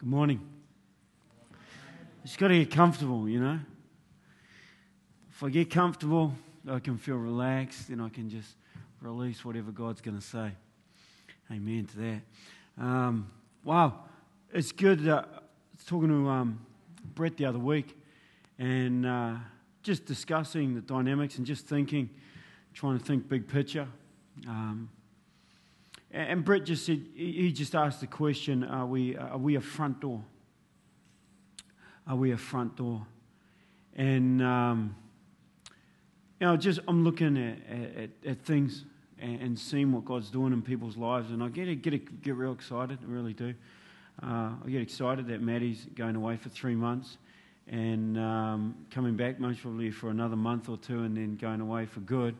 Good morning. Just got to get comfortable, you know. If I get comfortable, I can feel relaxed, and I can just release whatever God's going to say. Amen to that. Um, wow, it's good. Uh, talking to um, Brett the other week and uh, just discussing the dynamics and just thinking, trying to think big picture. Um, and Brett just said, he just asked the question Are we, are we a front door? Are we a front door? And, um, you know, just I'm looking at, at, at things and, and, seeing what God's doing in people's lives, and I get, get, get real excited, I really do. Uh, I get excited that Maddie's going away for three months and um, coming back most probably for another month or two and then going away for good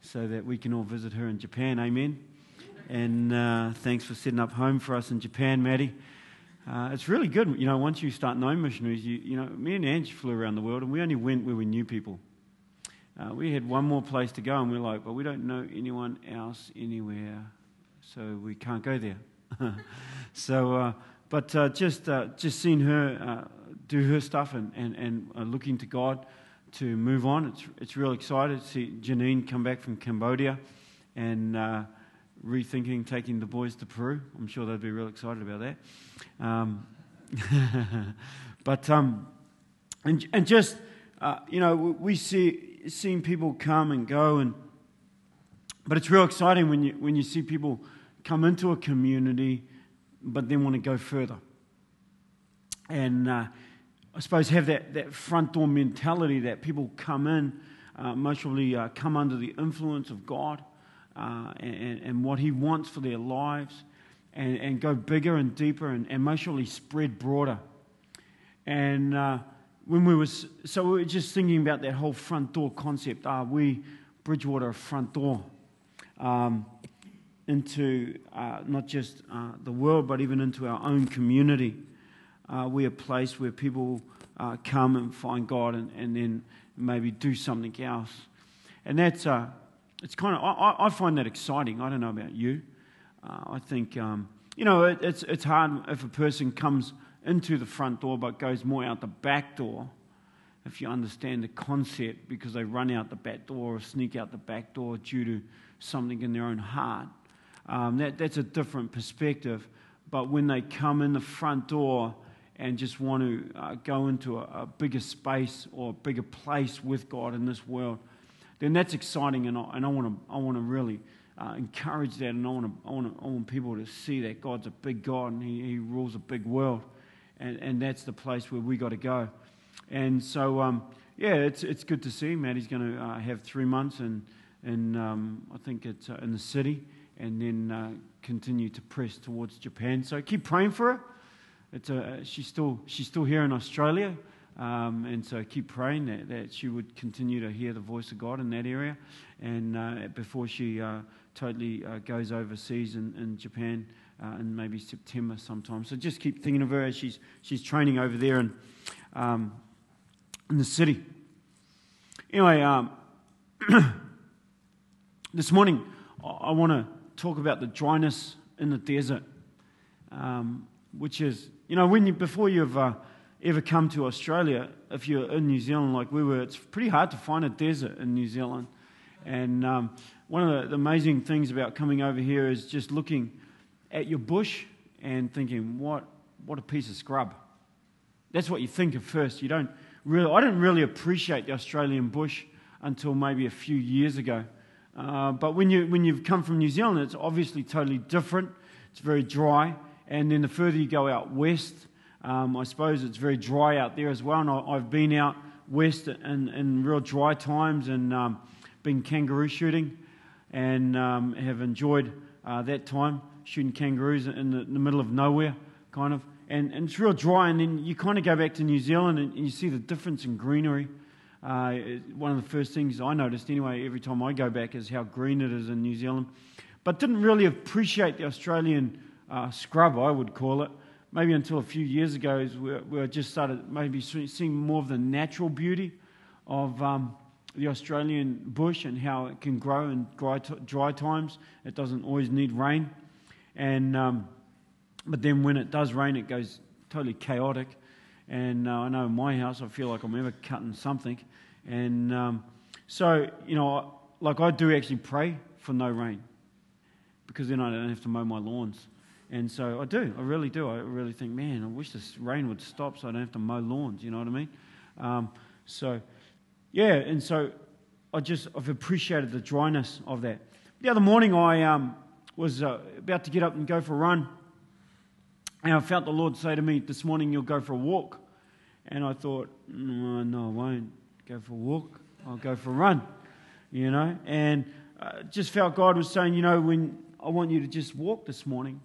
so that we can all visit her in Japan. Amen. And uh, thanks for setting up home for us in Japan, Maddie. Uh, it's really good, you know, once you start knowing missionaries, you, you know, me and Ange flew around the world and we only went where we knew people. Uh, we had one more place to go and we are like, but we don't know anyone else anywhere, so we can't go there. so, uh, but uh, just, uh, just seeing her do her stuff and, and, and looking to God to move on, it's, it's real exciting to see Janine come back from Cambodia and rethinking taking the boys to Peru. I'm sure they'd be real excited about that. Um, but um, and and just uh, you know we see seeing people come and go and but it's real exciting when you when you see people come into a community but then want to go further and uh, I suppose have that, that front door mentality that people come in uh, most probably uh, come under the influence of God uh, and, and, what He wants for their lives and, and go bigger and deeper and, and emotionally spread broader. And uh, when we were, so we were just thinking about that whole front door concept. Are we, Bridgewater, a front door um, into uh, not just uh, the world, but even into our own community? Are we a place where people uh, come and find God and, and then maybe do something else? And that's, uh, it's kind of, I, I, find that exciting. I don't know about you. Uh, I think, um, you know, it, it's, it's hard if a person comes into the front door but goes more out the back door, if you understand the concept, because they run out the back door or sneak out the back door due to something in their own heart. Um, that, that's a different perspective. But when they come in the front door and just want to uh, go into a, a bigger space or a bigger place with God in this world, then that's exciting, and I, and I want to I want to really uh, encourage that, and I want to I want I want people to see that God's a big God and He, he rules a big world, and and that's the place where we got to go, and so um, yeah, it's it's good to see. Maddie's going to uh, have three months, and um, I think it's uh, in the city, and then uh, continue to press towards Japan. So keep praying for her. It's a, she's still she's still here in Australia. Um, and so keep praying that, that she would continue to hear the voice of God in that area. And uh, before she uh, totally uh, goes overseas in, in Japan uh, in maybe September sometime. So just keep thinking of her as she's, she's training over there in, um, in the city. Anyway, um, this morning I want to talk about the dryness in the desert, um, which is, you know, when you, before you've uh, ever come to Australia, if you're in New Zealand like we were, it's pretty hard to find a desert in New Zealand. And um, one of the, amazing things about coming over here is just looking at your bush and thinking, what, what a piece of scrub. That's what you think at first. You don't really, I didn't really appreciate the Australian bush until maybe a few years ago. Uh, but when, you, when you've come from New Zealand, it's obviously totally different. It's very dry. And then the further you go out west, um, I suppose it's very dry out there as well, and I, have been out west in, in real dry times and um, been kangaroo shooting and um, have enjoyed uh, that time shooting kangaroos in the, in the, middle of nowhere, kind of. And, and, it's real dry, and then you kind of go back to New Zealand and, and you see the difference in greenery. Uh, one of the first things I noticed, anyway, every time I go back is how green it is in New Zealand. But didn't really appreciate the Australian uh, scrub, I would call it maybe until a few years ago, we, we just started maybe seeing more of the natural beauty of um, the Australian bush and how it can grow in dry, dry times. It doesn't always need rain. And, um, but then when it does rain, it goes totally chaotic. And uh, I know in my house, I feel like I'm ever cutting something. And um, so, you know, like I do actually pray for no rain because then I don't have to mow my lawns. And so I do, I really do. I really think, man, I wish this rain would stop so I don't have to mow lawns, you know what I mean? Um, so, yeah, and so I just, I've appreciated the dryness of that. The other morning, I um, was uh, about to get up and go for a run. And I felt the Lord say to me, This morning you'll go for a walk. And I thought, No, no I won't go for a walk. I'll go for a run, you know. And uh, just felt God was saying, You know, when I want you to just walk this morning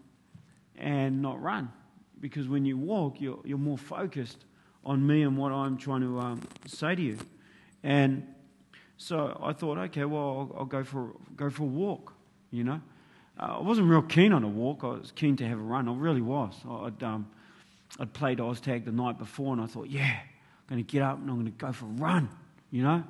and not run. Because when you walk, you're, you're more focused on me and what I'm trying to um, say to you. And so I thought, okay, well, I'll, I'll go, for, go for a walk, you know. Uh, I wasn't real keen on a walk. I was keen to have a run. I really was. I'd, um, I'd played OzTag the night before, and I thought, yeah, I'm going to get up and I'm going to go for a run, you know.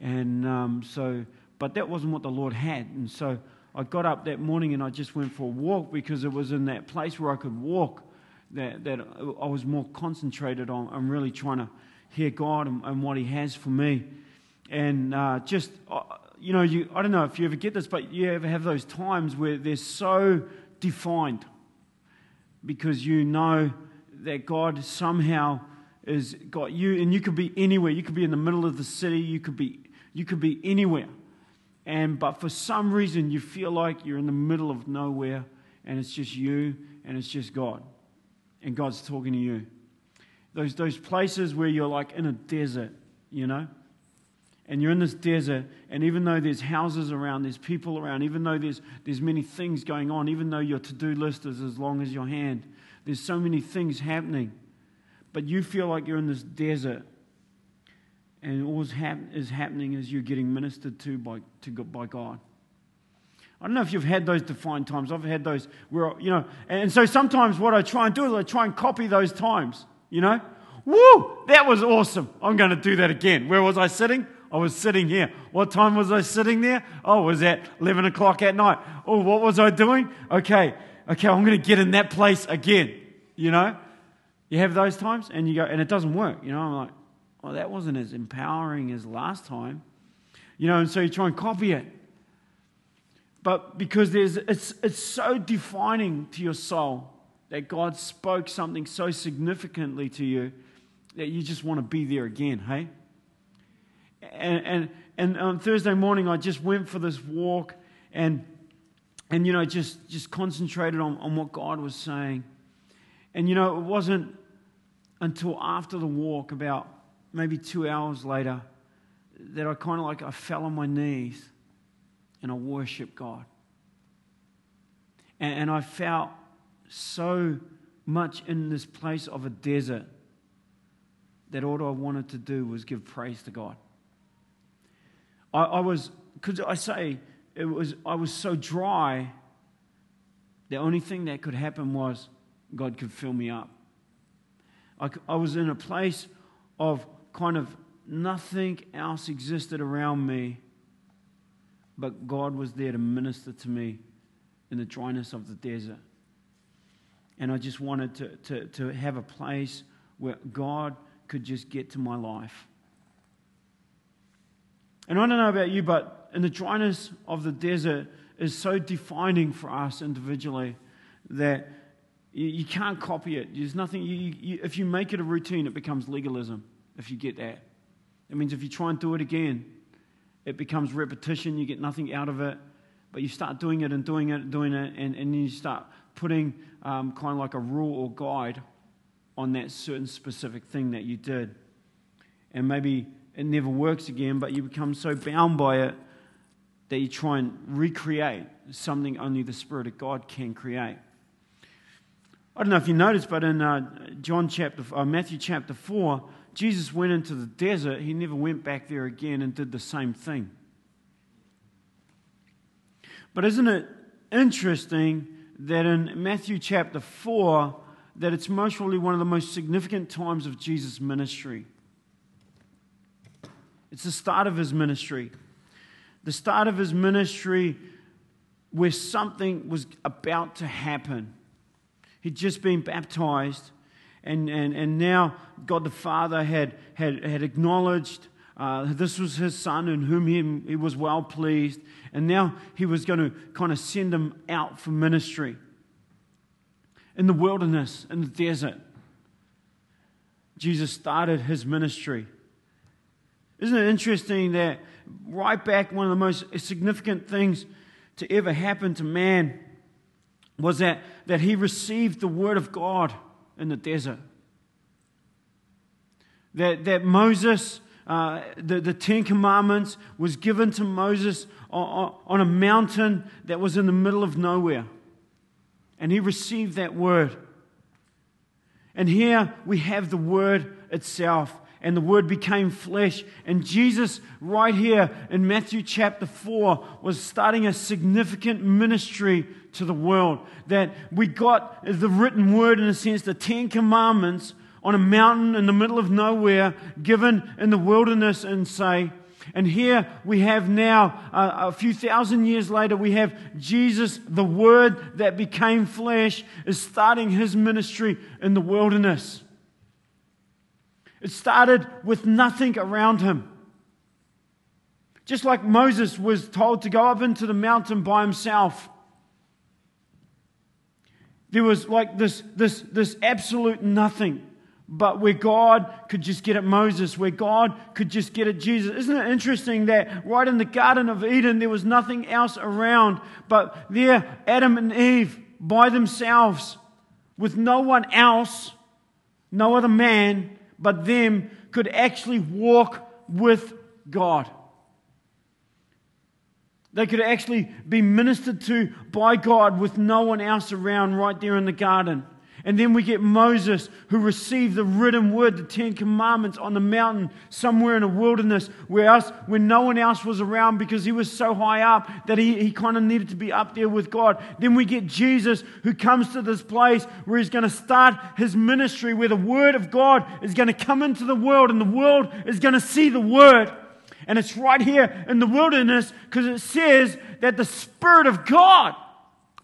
And um, so, but that wasn't what the Lord had. And so I got up that morning and I just went for a walk because it was in that place where I could walk that, that I was more concentrated on. I'm really trying to hear God and, and what He has for me. And uh, just, uh, you know, you, I don't know if you ever get this, but you ever have those times where they're so defined because you know that God somehow has got you, and you could be anywhere. You could be in the middle of the city. You could be, you could be anywhere. And but for some reason, you feel like you're in the middle of nowhere, and it's just you, and it's just God, and God's talking to you. Those those places where you're like in a desert, you know and you're in this desert, and even though there's houses around, there's people around, even though there's, there's many things going on, even though your to do list is as long as your hand, there's so many things happening. But you feel like you're in this desert, and all is happening is you're getting ministered to by, to, by God. I don't know if you've had those defined times. I've had those where, you know, and so sometimes what I try and do is I try and copy those times, you know. Woo! That was awesome. I'm going to do that again. Where was I sitting? I was sitting here. What time was I sitting there? Oh, it was at 11 o'clock at night. Oh, what was I doing? Okay, okay, I'm going to get in that place again. You know? You have those times and you go, and it doesn't work. You know, I'm like, oh, that wasn't as empowering as last time. You know, and so you try and copy it. But because there's, it's, it's so defining to your soul that God spoke something so significantly to you that you just want to be there again, hey? and, and, and on Thursday morning, I just went for this walk and, and you know, just, just concentrated on, on what God was saying. And, you know, it wasn't until after the walk, about maybe two hours later, that I kind of like, I fell on my knees and I worshiped God. And, and I felt so much in this place of a desert that all I wanted to do was give praise to God. I, I was, could I say, it was, I was so dry, the only thing that could happen was God could fill me up. I, I was in a place of kind of nothing else existed around me, but God was there to minister to me in the dryness of the desert. And I just wanted to, to, to have a place where God could just get to my life. And I don't know about you, but in the dryness of the desert is so defining for us individually that you, you can't copy it. There's nothing, you, you, if you make it a routine, it becomes legalism, if you get that. It means if you try and do it again, it becomes repetition, you get nothing out of it, but you start doing it and doing it and doing it, and, and then you start putting um, kind of like a rule or guide on that certain specific thing that you did. And maybe it never works again, but you become so bound by it that you try and recreate something only the Spirit of God can create. I don't know if you noticed, but in uh, John chapter, uh, Matthew chapter 4, Jesus went into the desert. He never went back there again and did the same thing. But isn't it interesting that in Matthew chapter 4, that it's most probably one of the most significant times of Jesus' ministry? It's the start of his ministry. The start of his ministry where something was about to happen. He'd just been baptized, And, and, and now God the Father had, had, had acknowledged uh, this was his son in whom he, he was well pleased. And now he was going to kind of send him out for ministry in the wilderness, in the desert. Jesus started his ministry. Isn't it interesting that right back, one of the most significant things to ever happen to man was that, that he received the word of God in the desert? That, that Moses, uh, the, the Ten Commandments, was given to Moses on, on a mountain that was in the middle of nowhere. And he received that word. And here we have the word itself. And the word became flesh. And Jesus, right here in Matthew chapter 4, was starting a significant ministry to the world. That we got the written word, in a sense, the Ten Commandments on a mountain in the middle of nowhere, given in the wilderness, and say, and here we have now, uh, a few thousand years later, we have Jesus, the Word that became flesh, is starting his ministry in the wilderness. It started with nothing around him. Just like Moses was told to go up into the mountain by himself. There was like this, this, this absolute nothing but where God could just get at Moses, where God could just get at Jesus. Isn't it interesting that right in the Garden of Eden, there was nothing else around, but there, Adam and Eve by themselves, with no one else, no other man but them, could actually walk with God. They could actually be ministered to by God with no one else around right there in the garden. And then we get Moses, who received the written word, the Ten Commandments, on the mountain somewhere in a wilderness where, else, when no one else was around because he was so high up that he, he kind of needed to be up there with God. Then we get Jesus, who comes to this place where he's going to start his ministry, where the word of God is going to come into the world and the world is going to see the word. And it's right here in the wilderness because it says that the Spirit of God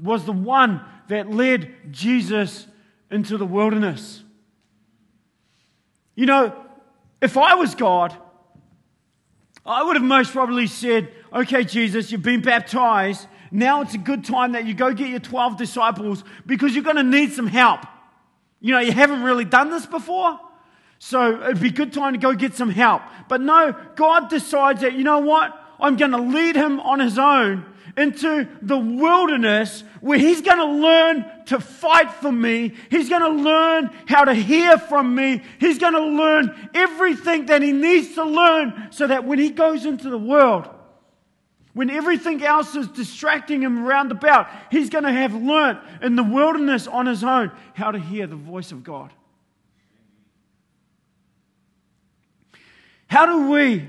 was the one that led Jesus into the wilderness. You know, if I was God, I would have most probably said, Okay, Jesus, you've been baptized. Now it's a good time that you go get your 12 disciples because you're going to need some help. You know, you haven't really done this before. So it'd be a good time to go get some help. But no, God decides that, you know what? I'm going to lead him on his own into the wilderness where he's going to learn to fight for me. He's going to learn how to hear from me. He's going to learn everything that he needs to learn so that when he goes into the world, when everything else is distracting him round about, he's going to have learnt in the wilderness on his own how to hear the voice of God. How do we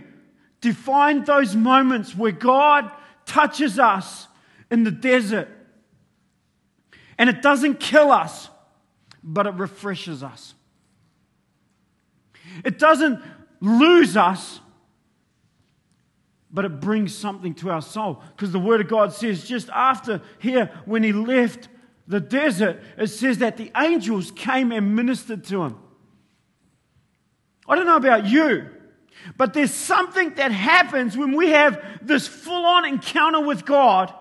define those moments where God touches us in the desert. And it doesn't kill us, but it refreshes us. It doesn't lose us, but it brings something to our soul. Because the Word of God says, just after here, when he left the desert, it says that the angels came and ministered to him. I don't know about you, but there's something that happens when we have this full on encounter with God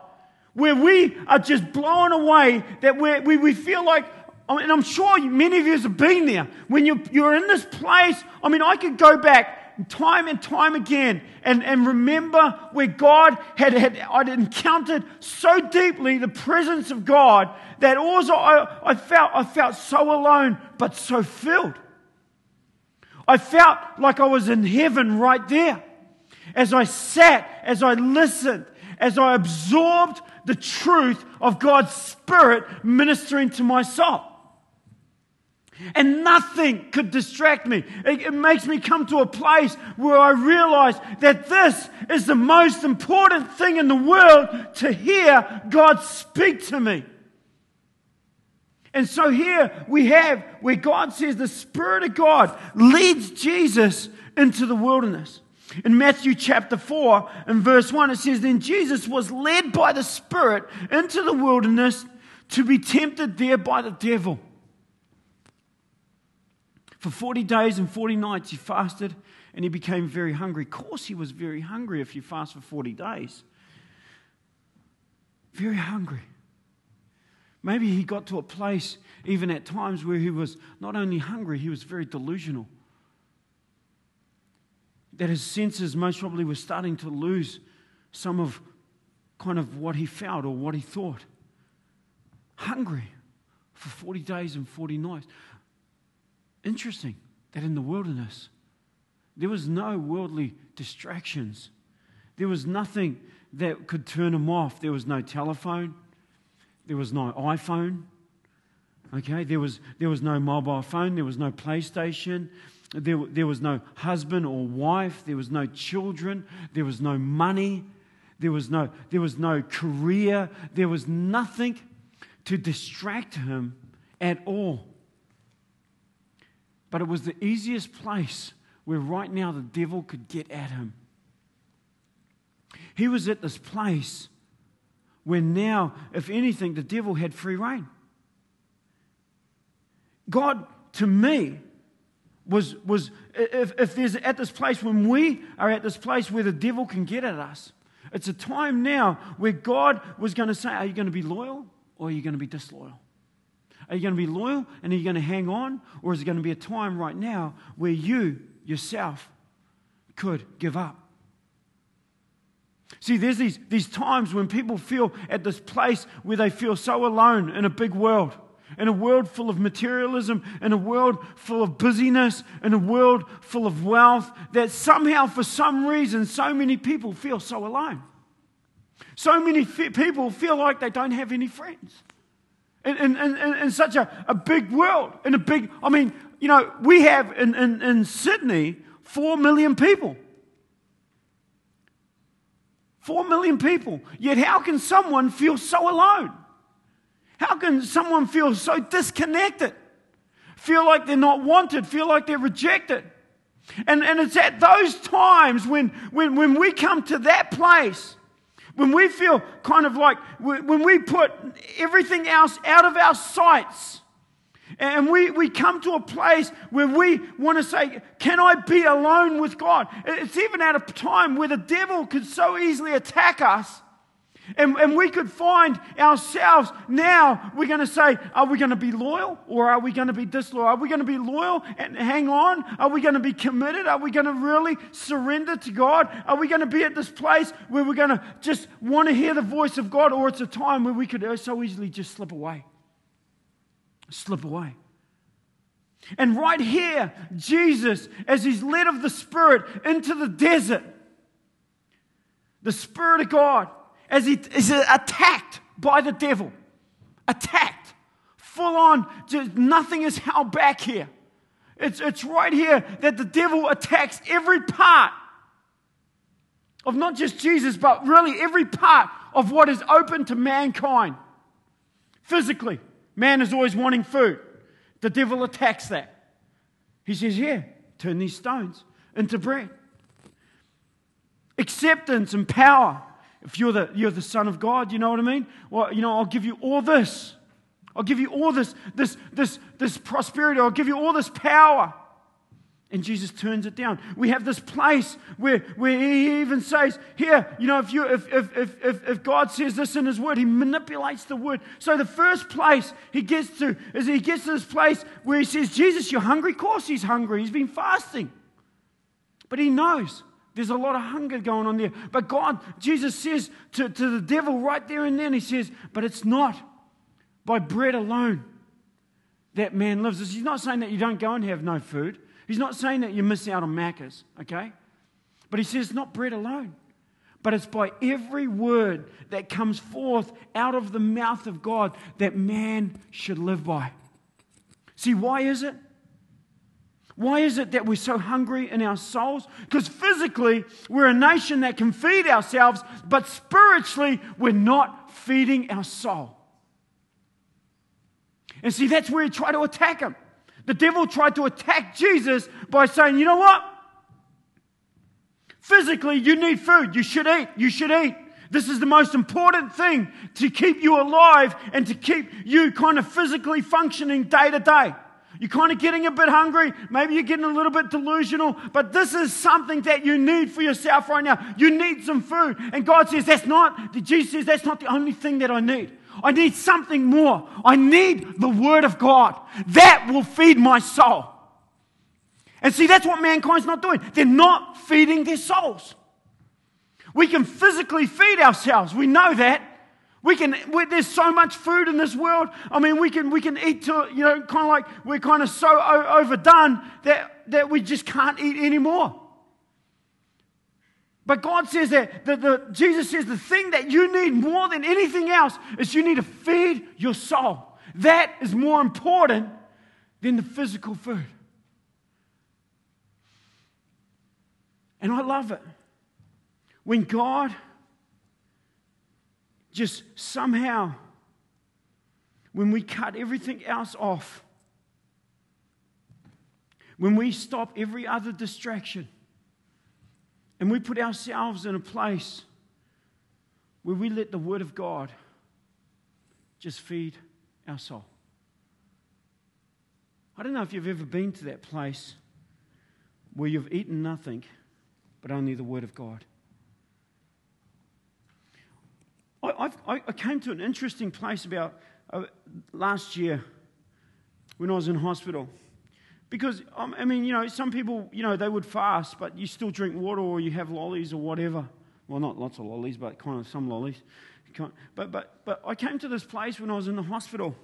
where we are just blown away that we we, feel like, and I'm sure many of you have been there, when you're, you're in this place. I mean, I could go back time and time again and, and remember where God had, had I'd encountered so deeply the presence of God that also I, I felt I felt so alone but so filled. I felt like I was in heaven right there. As I sat, as I listened, as I absorbed the truth of God's Spirit ministering to my soul. And nothing could distract me. It, it, makes me come to a place where I realize that this is the most important thing in the world to hear God speak to me. And so here we have where God says the Spirit of God leads Jesus into the wilderness. In Matthew chapter 4 and verse 1, it says, Then Jesus was led by the Spirit into the wilderness to be tempted there by the devil. For 40 days and 40 nights he fasted and he became very hungry. Of course, he was very hungry if you fast for 40 days. Very hungry. Maybe he got to a place, even at times, where he was not only hungry, he was very delusional. That his senses most probably were starting to lose some of kind of what he felt or what he thought. Hungry for 40 days and 40 nights. Interesting that in the wilderness, there was no worldly distractions. There was nothing that could turn him off. There was no telephone. There was no iPhone. Okay, there was, there was no mobile phone. There was no PlayStation. There, there was no husband or wife. There was no children. There was no money. There was no, there was no career. There was nothing to distract him at all. But it was the easiest place where right now the devil could get at him. He was at this place where now, if anything, the devil had free rein. God, to me, was, was if, if there's at this place, when we are at this place where the devil can get at us, it's a time now where God was going to say, Are you going to be loyal or are you going to be disloyal? Are you going to be loyal and are you going to hang on? Or is it going to be a time right now where you yourself could give up? See, there's these, these times when people feel at this place where they feel so alone in a big world, in a world full of materialism, in a world full of busyness, in a world full of wealth, that somehow, for some reason, so many people feel so alone. So many people feel like they don't have any friends. In, in, in, in such a, a big world, in a big, I mean, you know, we have in, in, in Sydney four million people. Four million people. Yet, how can someone feel so alone? How can someone feel so disconnected? Feel like they're not wanted, feel like they're rejected. And, and it's at those times when, when, when we come to that place, when we feel kind of like, when we put everything else out of our sights, and we, we come to a place where we want to say, Can I be alone with God? It's even at a time where the devil could so easily attack us. And, and we could find ourselves now, we're going to say, Are we going to be loyal or are we going to be disloyal? Are we going to be loyal and hang on? Are we going to be committed? Are we going to really surrender to God? Are we going to be at this place where we're going to just want to hear the voice of God? Or it's a time where we could uh, so easily just slip away? Slip away. And right here, Jesus, as he's led of the Spirit into the desert, the Spirit of God, as he is attacked by the devil, attacked, full on, just nothing is held back here. It's, it's right here that the devil attacks every part of not just Jesus, but really every part of what is open to mankind physically. Man is always wanting food. The devil attacks that. He says, Here, turn these stones into bread. Acceptance and power. If you're the, you're the Son of God, you know what I mean? Well, you know, I'll give you all this. I'll give you all this, this, this, this prosperity. I'll give you all this power. And Jesus turns it down. We have this place where, where he even says, here, you know, if, you, if, if, if, if God says this in his word, he manipulates the word. So the first place he gets to is he gets to this place where he says, Jesus, you're hungry? Of course he's hungry. He's been fasting. But he knows there's a lot of hunger going on there. But God, Jesus says to, to the devil right there and then, he says, but it's not by bread alone that man lives. He's not saying that you don't go and have no food. He's not saying that you miss out on Macca's, okay? But he says, not bread alone, but it's by every word that comes forth out of the mouth of God that man should live by. See, why is it? Why is it that we're so hungry in our souls? Because physically, we're a nation that can feed ourselves, but spiritually, we're not feeding our soul. And see, that's where he tried to attack him. The devil tried to attack Jesus by saying, you know what? Physically, you need food. You should eat. You should eat. This is the most important thing to keep you alive and to keep you kind of physically functioning day to day. You're kind of getting a bit hungry. Maybe you're getting a little bit delusional, but this is something that you need for yourself right now. You need some food. And God says, that's not, Jesus says, that's not the only thing that I need. I need something more. I need the Word of God. That will feed my soul. And see, that's what mankind's not doing. They're not feeding their souls. We can physically feed ourselves. We know that. We can, there's so much food in this world. I mean, we can, we can eat to, you know, kind of like we're kind of so overdone that, that we just can't eat anymore. But God says that, that the, Jesus says the thing that you need more than anything else is you need to feed your soul. That is more important than the physical food. And I love it. When God just somehow, when we cut everything else off, when we stop every other distraction, and we put ourselves in a place where we let the Word of God just feed our soul. I don't know if you've ever been to that place where you've eaten nothing but only the Word of God. I, I, came to an interesting place about uh, last year when I was in hospital. Because, um, I mean, you know, some people, you know, they would fast, but you still drink water or you have lollies or whatever. Well, not lots of lollies, but kind of some lollies. But, but, but I came to this place when I was in the hospital.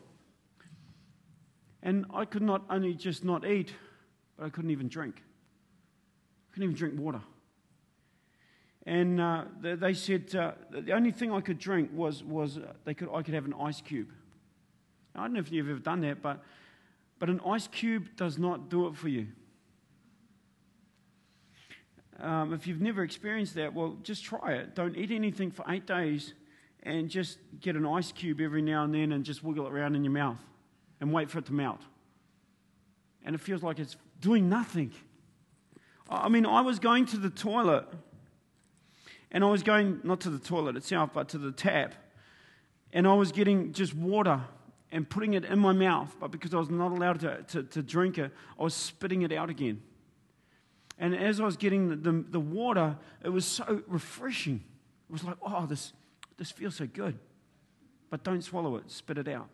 And I could not only just not eat, but I couldn't even drink. I couldn't even drink water. And uh, they said uh, the only thing I could drink was, was uh, they could, I could have an ice cube. Now, I don't know if you've ever done that, but, but an ice cube does not do it for you. Um, if you've never experienced that, well, just try it. Don't eat anything for eight days and just get an ice cube every now and then and just wiggle it around in your mouth and wait for it to melt. And it feels like it's doing nothing. I mean, I was going to the toilet and I was going not to the toilet itself, but to the tap. And I was getting just water and putting it in my mouth, but because I was not allowed to, to, to drink it, I was spitting it out again. And as I was getting the, the, the, water, it was so refreshing. It was like, oh, this, this feels so good. But don't swallow it, spit it out.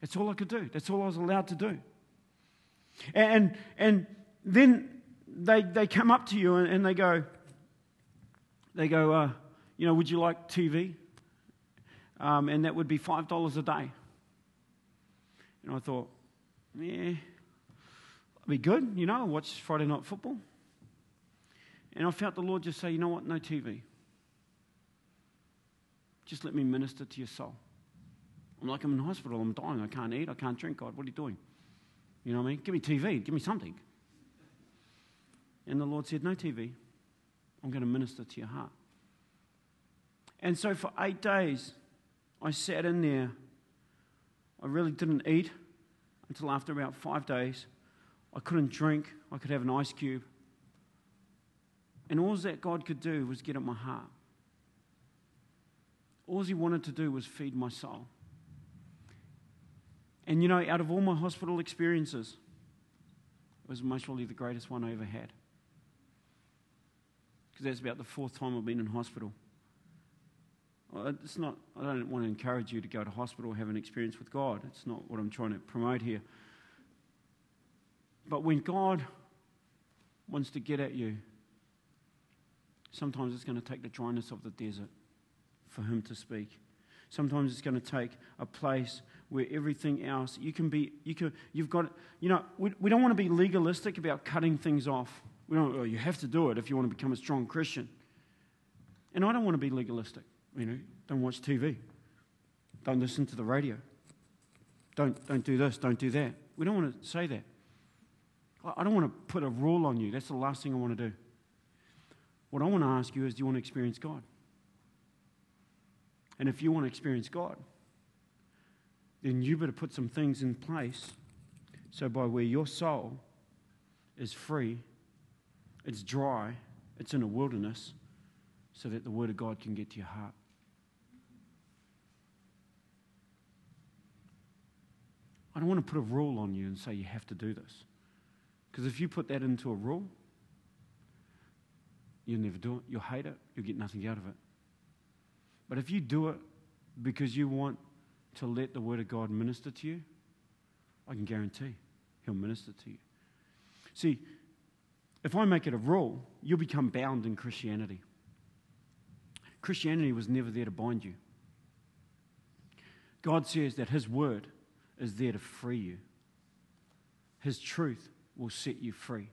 That's all I could do. That's all I was allowed to do. And, and then they, they come up to you and, and they go, they go, uh, you know, would you like TV? Um, and that would be $5 a day. And I thought, yeah, that'd be good, you know, watch Friday night football. And I felt the Lord just say, you know what, no TV. Just let me minister to your soul. I'm like, I'm in hospital, I'm dying, I can't eat, I can't drink, God, what are you doing? You know what I mean? Give me TV, give me something. And the Lord said, no TV. I'm going to minister to your heart. And so for eight days, I sat in there. I really didn't eat until after about five days. I couldn't drink. I could have an ice cube. And all that God could do was get at my heart. All He wanted to do was feed my soul. And you know, out of all my hospital experiences, it was most probably the greatest one I ever had because that's about the fourth time I've been in hospital. It's not, I don't want to encourage you to go to hospital have an experience with God. It's not what I'm trying to promote here. But when God wants to get at you, sometimes it's going to take the dryness of the desert for Him to speak. Sometimes it's going to take a place where everything else, you can be, you can, you've got, you know, we, we don't want to be legalistic about cutting things off. We don't, you have to do it if you want to become a strong Christian. And I don't want to be legalistic. You know, don't watch TV. Don't listen to the radio. Don't, don't do this, don't do that. We don't want to say that. I don't want to put a rule on you. That's the last thing I want to do. What I want to ask you is do you want to experience God? And if you want to experience God, then you better put some things in place so by where your soul is free it's dry, it's in a wilderness, so that the Word of God can get to your heart. I don't want to put a rule on you and say you have to do this. Because if you put that into a rule, you'll never do it. You'll hate it. You'll get nothing out of it. But if you do it because you want to let the Word of God minister to you, I can guarantee He'll minister to you. See, if I make it a rule, you'll become bound in Christianity. Christianity was never there to bind you. God says that His Word is there to free you, His truth will set you free.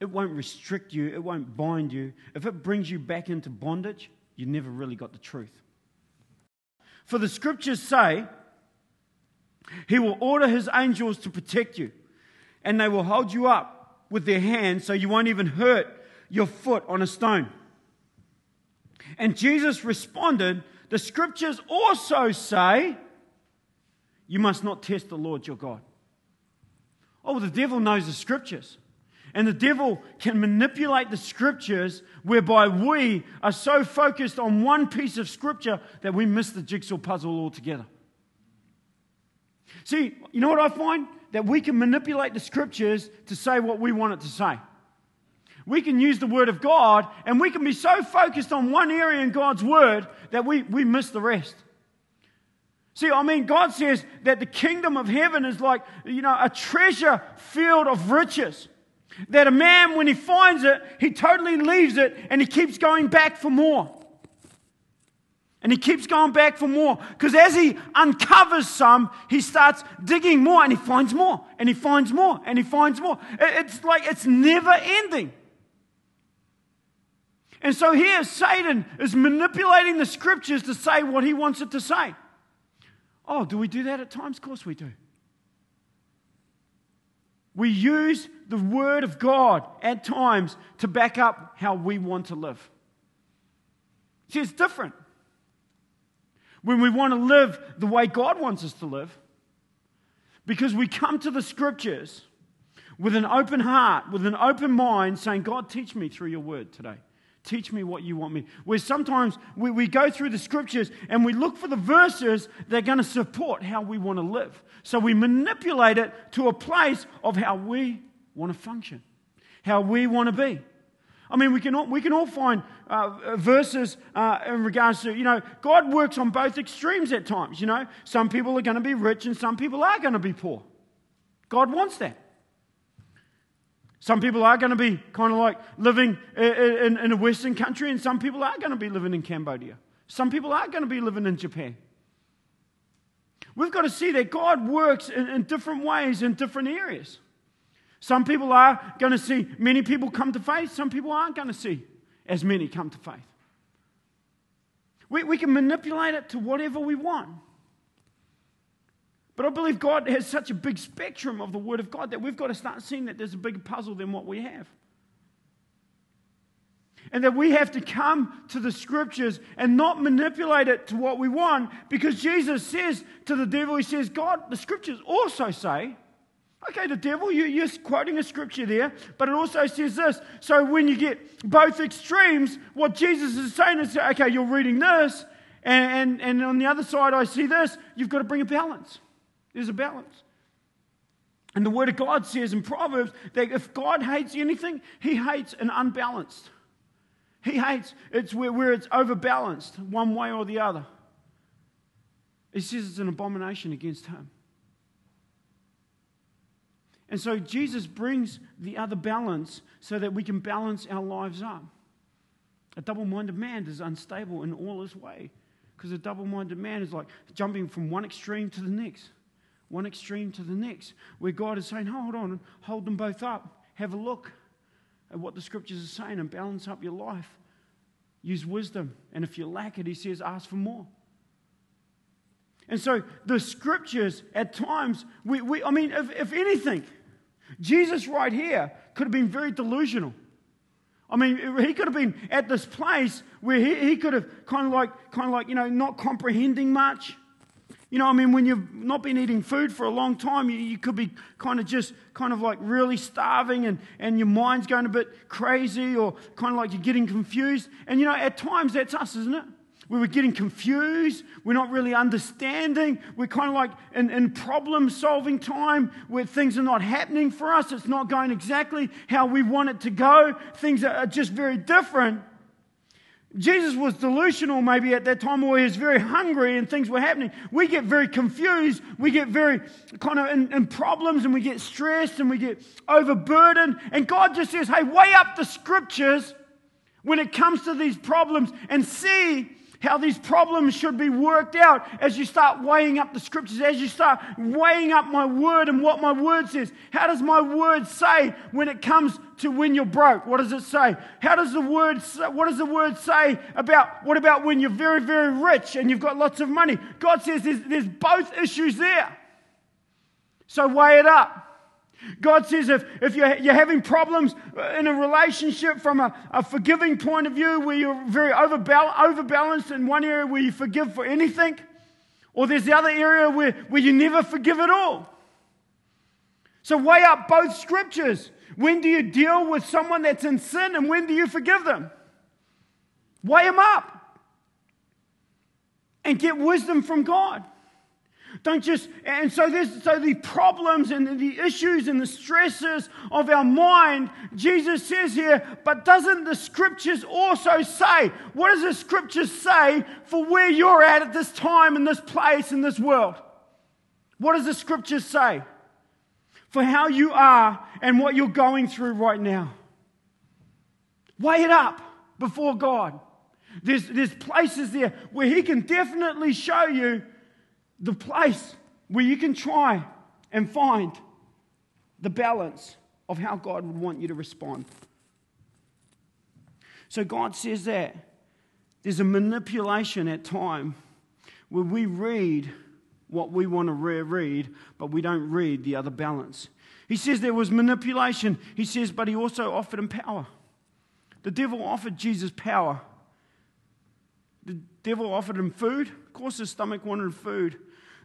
It won't restrict you, it won't bind you. If it brings you back into bondage, you never really got the truth. For the scriptures say, He will order His angels to protect you, and they will hold you up with their hands so you won't even hurt your foot on a stone. And Jesus responded, The scriptures also say, You must not test the Lord your God. Oh, the devil knows the scriptures. And the devil can manipulate the scriptures whereby we are so focused on one piece of scripture that we miss the jigsaw puzzle altogether. See, you know what I find? That we can manipulate the scriptures to say what we want it to say. We can use the word of God and we can be so focused on one area in God's word that we, we miss the rest. See, I mean, God says that the kingdom of heaven is like, you know, a treasure field of riches. That a man, when he finds it, he totally leaves it and he keeps going back for more. And he keeps going back for more. Because as he uncovers some, he starts digging more and he finds more and he finds more and he finds more. It's like it's never ending. And so here, Satan is manipulating the scriptures to say what he wants it to say. Oh, do we do that at times? Of course we do. We use the Word of God at times to back up how we want to live. See, it's different. When we want to live the way God wants us to live, because we come to the Scriptures with an open heart, with an open mind, saying, God, teach me through your Word today. Teach me what you want me. Where sometimes we, we go through the scriptures and we look for the verses that are going to support how we want to live. So we manipulate it to a place of how we want to function, how we want to be. I mean, we can all, we can all find uh, verses uh, in regards to, you know, God works on both extremes at times, you know. Some people are going to be rich and some people are going to be poor. God wants that. Some people are going to be kind of like living in, in, a Western country, and some people are going to be living in Cambodia. Some people are going to be living in Japan. We've got to see that God works in, in different ways in different areas. Some people are going to see many people come to faith, some people aren't going to see as many come to faith. We, we can manipulate it to whatever we want. But I believe God has such a big spectrum of the Word of God that we've got to start seeing that there's a bigger puzzle than what we have. And that we have to come to the scriptures and not manipulate it to what we want because Jesus says to the devil, He says, God, the scriptures also say, okay, the devil, you, are quoting a scripture there, but it also says this. So when you get both extremes, what Jesus is saying is, okay, you're reading this, and, and, and on the other side, I see this, you've got to bring a balance. There's a balance. And the Word of God says in Proverbs that if God hates anything, He hates an unbalanced. He hates it's where, where it's overbalanced one way or the other. He says it's an abomination against Him. And so Jesus brings the other balance so that we can balance our lives up. A double minded man is unstable in all his way because a double minded man is like jumping from one extreme to the next one extreme to the next, where God is saying, hold on, hold them both up. Have a look at what the scriptures are saying and balance up your life. Use wisdom. And if you lack it, he says, ask for more. And so the scriptures at times, we, we, I mean, if, if anything, Jesus right here could have been very delusional. I mean, he could have been at this place where he, he could have kind of like, kind of like, you know, not comprehending much you know, I mean, when you've not been eating food for a long time, you, you, could be kind of just kind of like really starving and, and your mind's going a bit crazy or kind of like you're getting confused. And, you know, at times that's us, isn't it? we were getting confused. We're not really understanding. We're kind of like in, in problem solving time where things are not happening for us. It's not going exactly how we want it to go. Things are just very different. Jesus was delusional maybe at that time, or he was very hungry and things were happening. We get very confused. We get very kind of in, in, problems and we get stressed and we get overburdened. And God just says, hey, weigh up the scriptures when it comes to these problems and see how these problems should be worked out as you start weighing up the scriptures, as you start weighing up my word and what my word says. How does my word say when it comes to when you're broke? What does it say? How does the word say, what does the word say about what about when you're very, very rich and you've got lots of money? God says there's, there's both issues there. So weigh it up. God says if, if you're, you're having problems in a relationship from a, a forgiving point of view, where you're very overbal- overbalanced in one area where you forgive for anything, or there's the other area where, where you never forgive at all. So weigh up both scriptures. When do you deal with someone that's in sin and when do you forgive them? Weigh them up and get wisdom from God. Don't just, and so this, so the problems and the issues and the stresses of our mind, Jesus says here, but doesn't the scriptures also say, what does the scriptures say for where you're at at this time in this place in this world? What does the scriptures say for how you are and what you're going through right now? Weigh it up before God. There's, there's places there where He can definitely show you the place where you can try and find the balance of how God would want you to respond. So God says that there's a manipulation at time where we read what we want to read, but we don't read the other balance. He says there was manipulation. He says, but he also offered him power. The devil offered Jesus power. The devil offered him food. Of course, his stomach wanted food.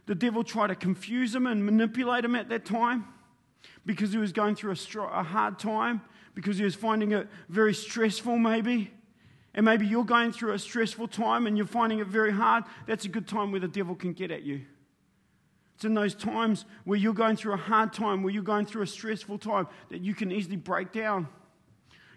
The devil tried to confuse him and manipulate him at that time because he was going through a, a hard time, because he was finding it very stressful, maybe. And maybe you're going through a stressful time and you're finding it very hard. That's a good time where the devil can get at you. It's in those times where you're going through a hard time, where you're going through a stressful time, that you can easily break down.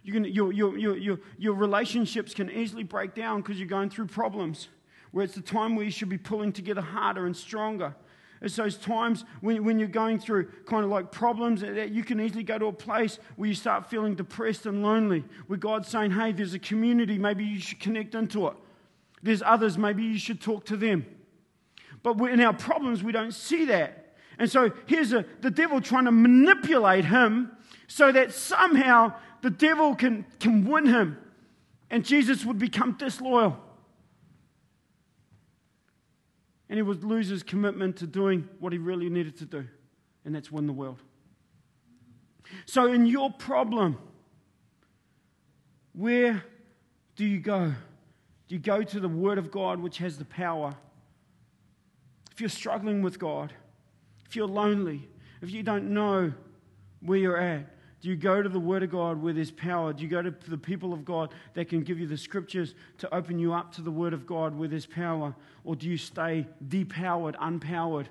You can, your, your, your, your, your relationships can easily break down because you're going through problems where it's the time where you should be pulling together harder and stronger. It's those times when, when you're going through kind of like problems that you can easily go to a place where you start feeling depressed and lonely, where God's saying, hey, there's a community, maybe you should connect into it. There's others, maybe you should talk to them. But in our problems, we don't see that. And so here's a, the devil trying to manipulate him so that somehow the devil can, can win him and Jesus would become disloyal. And he would lose his commitment to doing what he really needed to do, and that's win the world. So, in your problem, where do you go? Do you go to the Word of God, which has the power? If you're struggling with God, if you're lonely, if you don't know where you're at, do you go to the Word of God where there's power? Do you go to the people of God that can give you the scriptures to open you up to the Word of God where there's power? Or do you stay depowered, unpowered,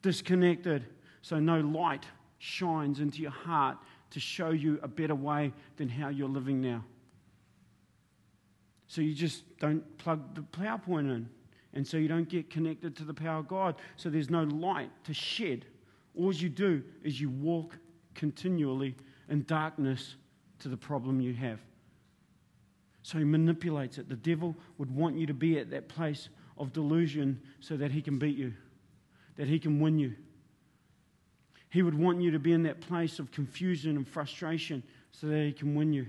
disconnected, so no light shines into your heart to show you a better way than how you're living now? So you just don't plug the PowerPoint in. And so you don't get connected to the power of God. So there's no light to shed. All you do is you walk continually and darkness to the problem you have. So he manipulates it. The devil would want you to be at that place of delusion so that he can beat you, that he can win you. He would want you to be in that place of confusion and frustration so that he can win you.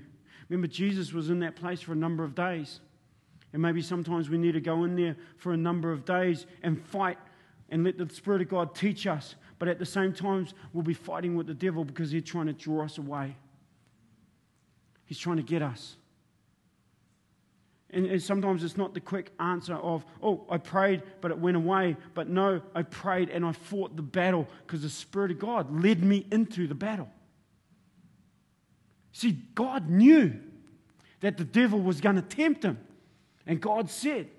Remember, Jesus was in that place for a number of days. And maybe sometimes we need to go in there for a number of days and fight and let the Spirit of God teach us but at the same time, we'll be fighting with the devil because he's trying to draw us away. He's trying to get us. And, and, sometimes it's not the quick answer of, oh, I prayed, but it went away. But no, I prayed and I fought the battle because the Spirit of God led me into the battle. See, God knew that the devil was going to tempt him. And God said,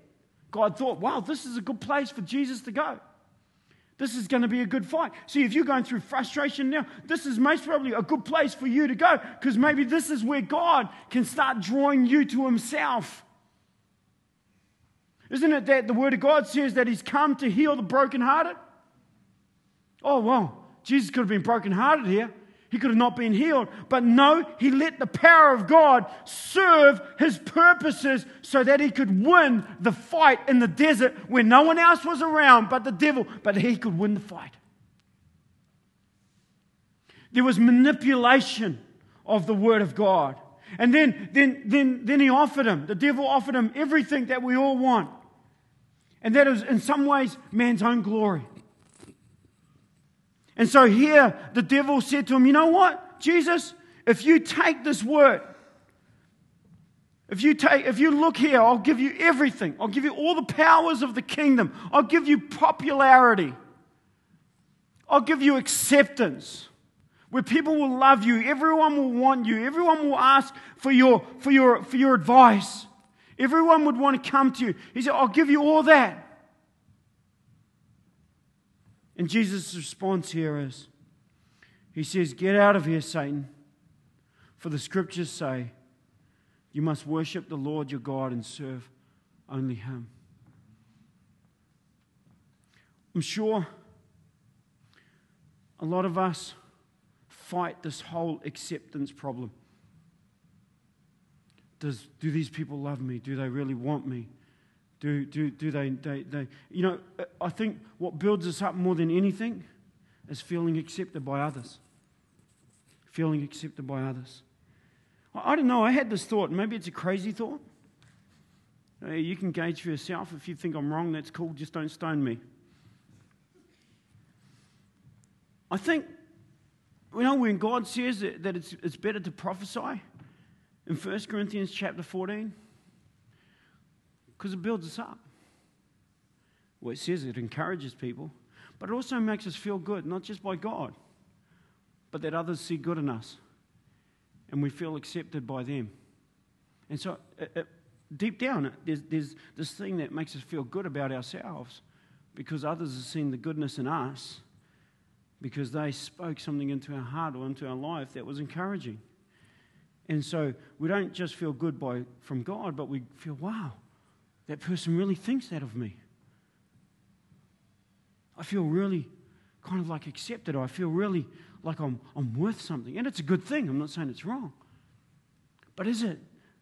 God thought, wow, this is a good place for Jesus to go. This is going to be a good fight. See, if you're going through frustration now, this is most probably a good place for you to go because maybe this is where God can start drawing you to Himself. Isn't it that the Word of God says that He's come to heal the brokenhearted? Oh, well, Jesus could have been brokenhearted here. He could have not been healed. But no, he let the power of God serve his purposes so that he could win the fight in the desert where no one else was around but the devil, but he could win the fight. There was manipulation of the word of God. And then, then, then, then he offered him, the devil offered him everything that we all want. And that is, in some ways, man's own glory. And so here the devil said to him, You know what, Jesus, if you take this word, if you take, if you look here, I'll give you everything. I'll give you all the powers of the kingdom. I'll give you popularity. I'll give you acceptance. Where people will love you, everyone will want you, everyone will ask for your, for your, for your advice. Everyone would want to come to you. He said, I'll give you all that. And Jesus' response here is He says, Get out of here, Satan. For the scriptures say, You must worship the Lord your God and serve only Him. I'm sure a lot of us fight this whole acceptance problem. Does, do these people love me? Do they really want me? Do, do, do they, they, they, you know, I think what builds us up more than anything is feeling accepted by others. Feeling accepted by others. I, I don't know, I had this thought, maybe it's a crazy thought. You can gauge for yourself. If you think I'm wrong, that's cool, just don't stone me. I think, you know, when God says that, that it's, it's better to prophesy in 1 Corinthians chapter 14, because it builds us up. Well, it says it encourages people, but it also makes us feel good, not just by God, but that others see good in us and we feel accepted by them. And so, it, it, deep down, there's, there's this thing that makes us feel good about ourselves because others have seen the goodness in us because they spoke something into our heart or into our life that was encouraging. And so we don't just feel good by, from God, but we feel, wow, that person really thinks that of me. I feel really kind of like accepted. I feel really like I'm, I'm worth something. And it's a good thing. I'm not saying it's wrong. But is it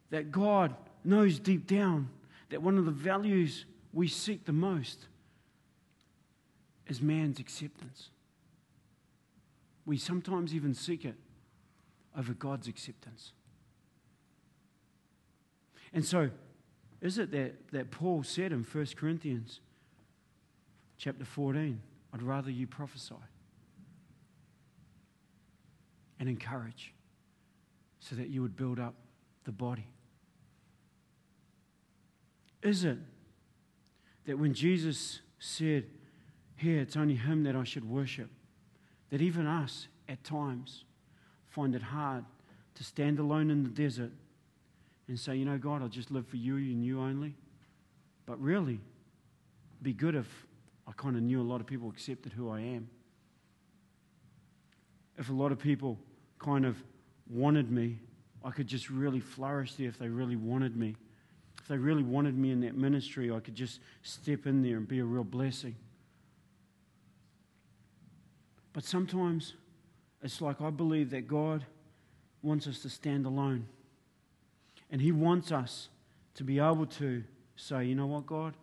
that God knows deep down that one of the values we seek the most is man's acceptance? We sometimes even seek it over God's acceptance. And so is it that, that Paul said in 1 Corinthians chapter 14, I'd rather you prophesy and encourage so that you would build up the body? Is it that when Jesus said, Here, it's only Him that I should worship, that even us at times find it hard to stand alone in the desert and say, you know, God, I'll just live for you and you only. But really, be good if I kind of knew a lot of people accepted who I am. If a lot of people kind of wanted me, I could just really flourish there if they really wanted me. If they really wanted me in that ministry, I could just step in there and be a real blessing. But sometimes it's like I believe that God wants us to stand alone. And He wants us to be able to say, you know what, God,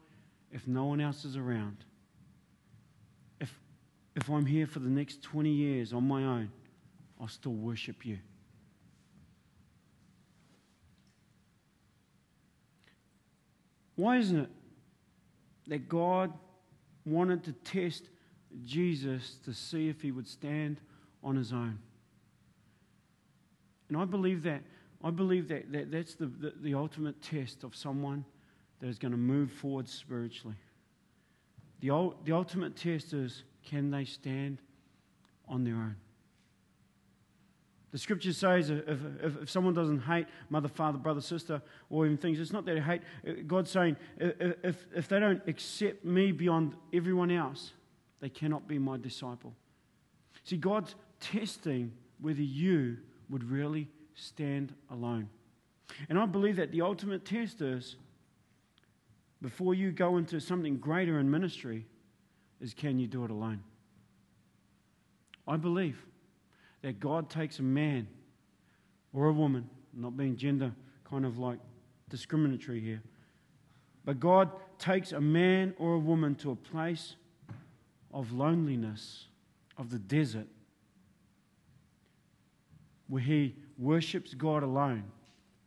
if no one else is around, if, if I'm here for the next 20 years on my own, I'll still worship you. Why isn't it that God wanted to test Jesus to see if he would stand on his own? And I believe that I believe that, that that's the, the, the ultimate test of someone that is going to move forward spiritually. The, the ultimate test is can they stand on their own? The scripture says if, if, if, someone doesn't hate mother, father, brother, sister, or even things, it's not that they hate. God's saying if, if they don't accept me beyond everyone else, they cannot be my disciple. See, God's testing whether you would really stand alone. And I believe that the ultimate test is before you go into something greater in ministry, is can you do it alone? I believe that God takes a man or a woman, not being gender kind of like discriminatory here, but God takes a man or a woman to a place of loneliness, of the desert, where he worships God alone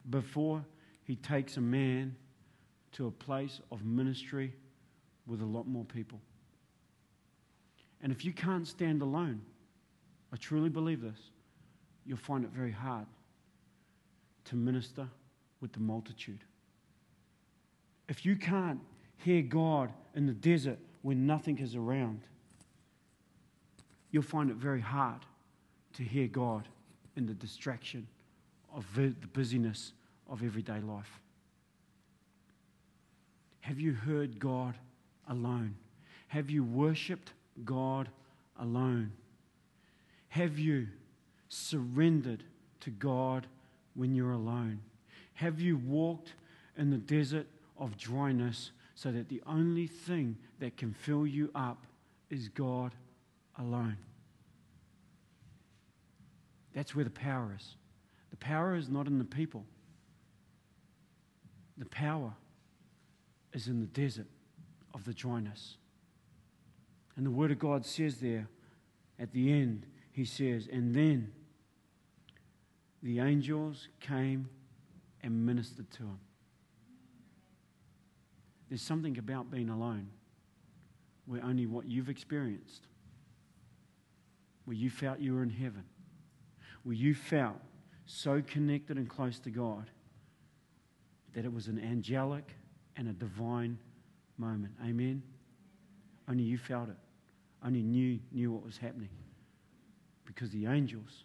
before he takes a man to a place of ministry with a lot more people. And if you can't stand alone, I truly believe this, you'll find it very hard to minister with the multitude. If you can't hear God in the desert when nothing is around, you'll find it very hard to hear God in the distraction of the busyness of everyday life. Have you heard God alone? Have you worshiped God alone? Have you surrendered to God when you're alone? Have you walked in the desert of dryness so that the only thing that can fill you up is God alone? That's where the power is. The power is not in the people, the power is in the desert of the dryness. And the Word of God says there at the end, He says, and then the angels came and ministered to him. There's something about being alone where only what you've experienced, where you felt you were in heaven, where you felt so connected and close to God that it was an angelic and a divine moment. Amen? Only you felt it. Only you knew what was happening. Because the angels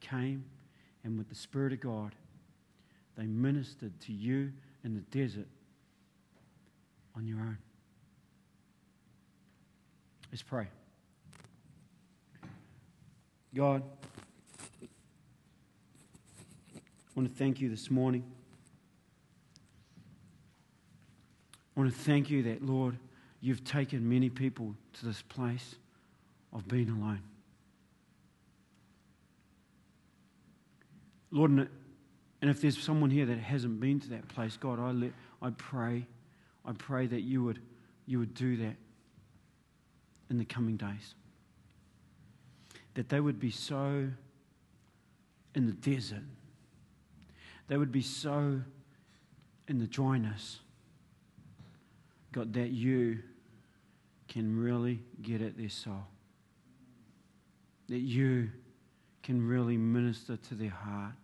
came and with the Spirit of God, they ministered to you in the desert on your own. Let's pray. God, I want to thank you this morning. I want to thank you that, Lord, you've taken many people to this place of being alone. Lord, and if there's someone here that hasn't been to that place, God, I, let, I pray, I pray that you would, you would do that in the coming days. That they would be so in the desert they would be so in the dryness, God, that you can really get at their soul. That you can really minister to their heart.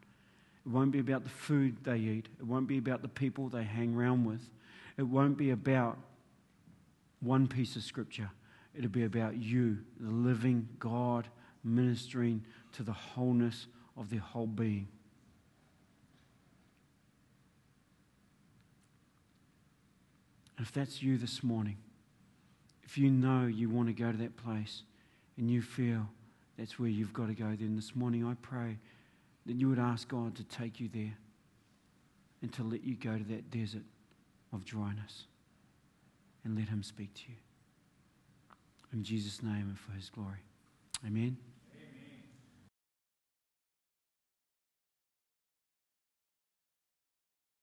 It won't be about the food they eat. It won't be about the people they hang around with. It won't be about one piece of scripture. It'll be about you, the living God, ministering to the wholeness of their whole being. If that's you this morning, if you know you want to go to that place and you feel that's where you've got to go, then this morning I pray that you would ask God to take you there and to let you go to that desert of dryness and let Him speak to you. In Jesus' name and for His glory. Amen.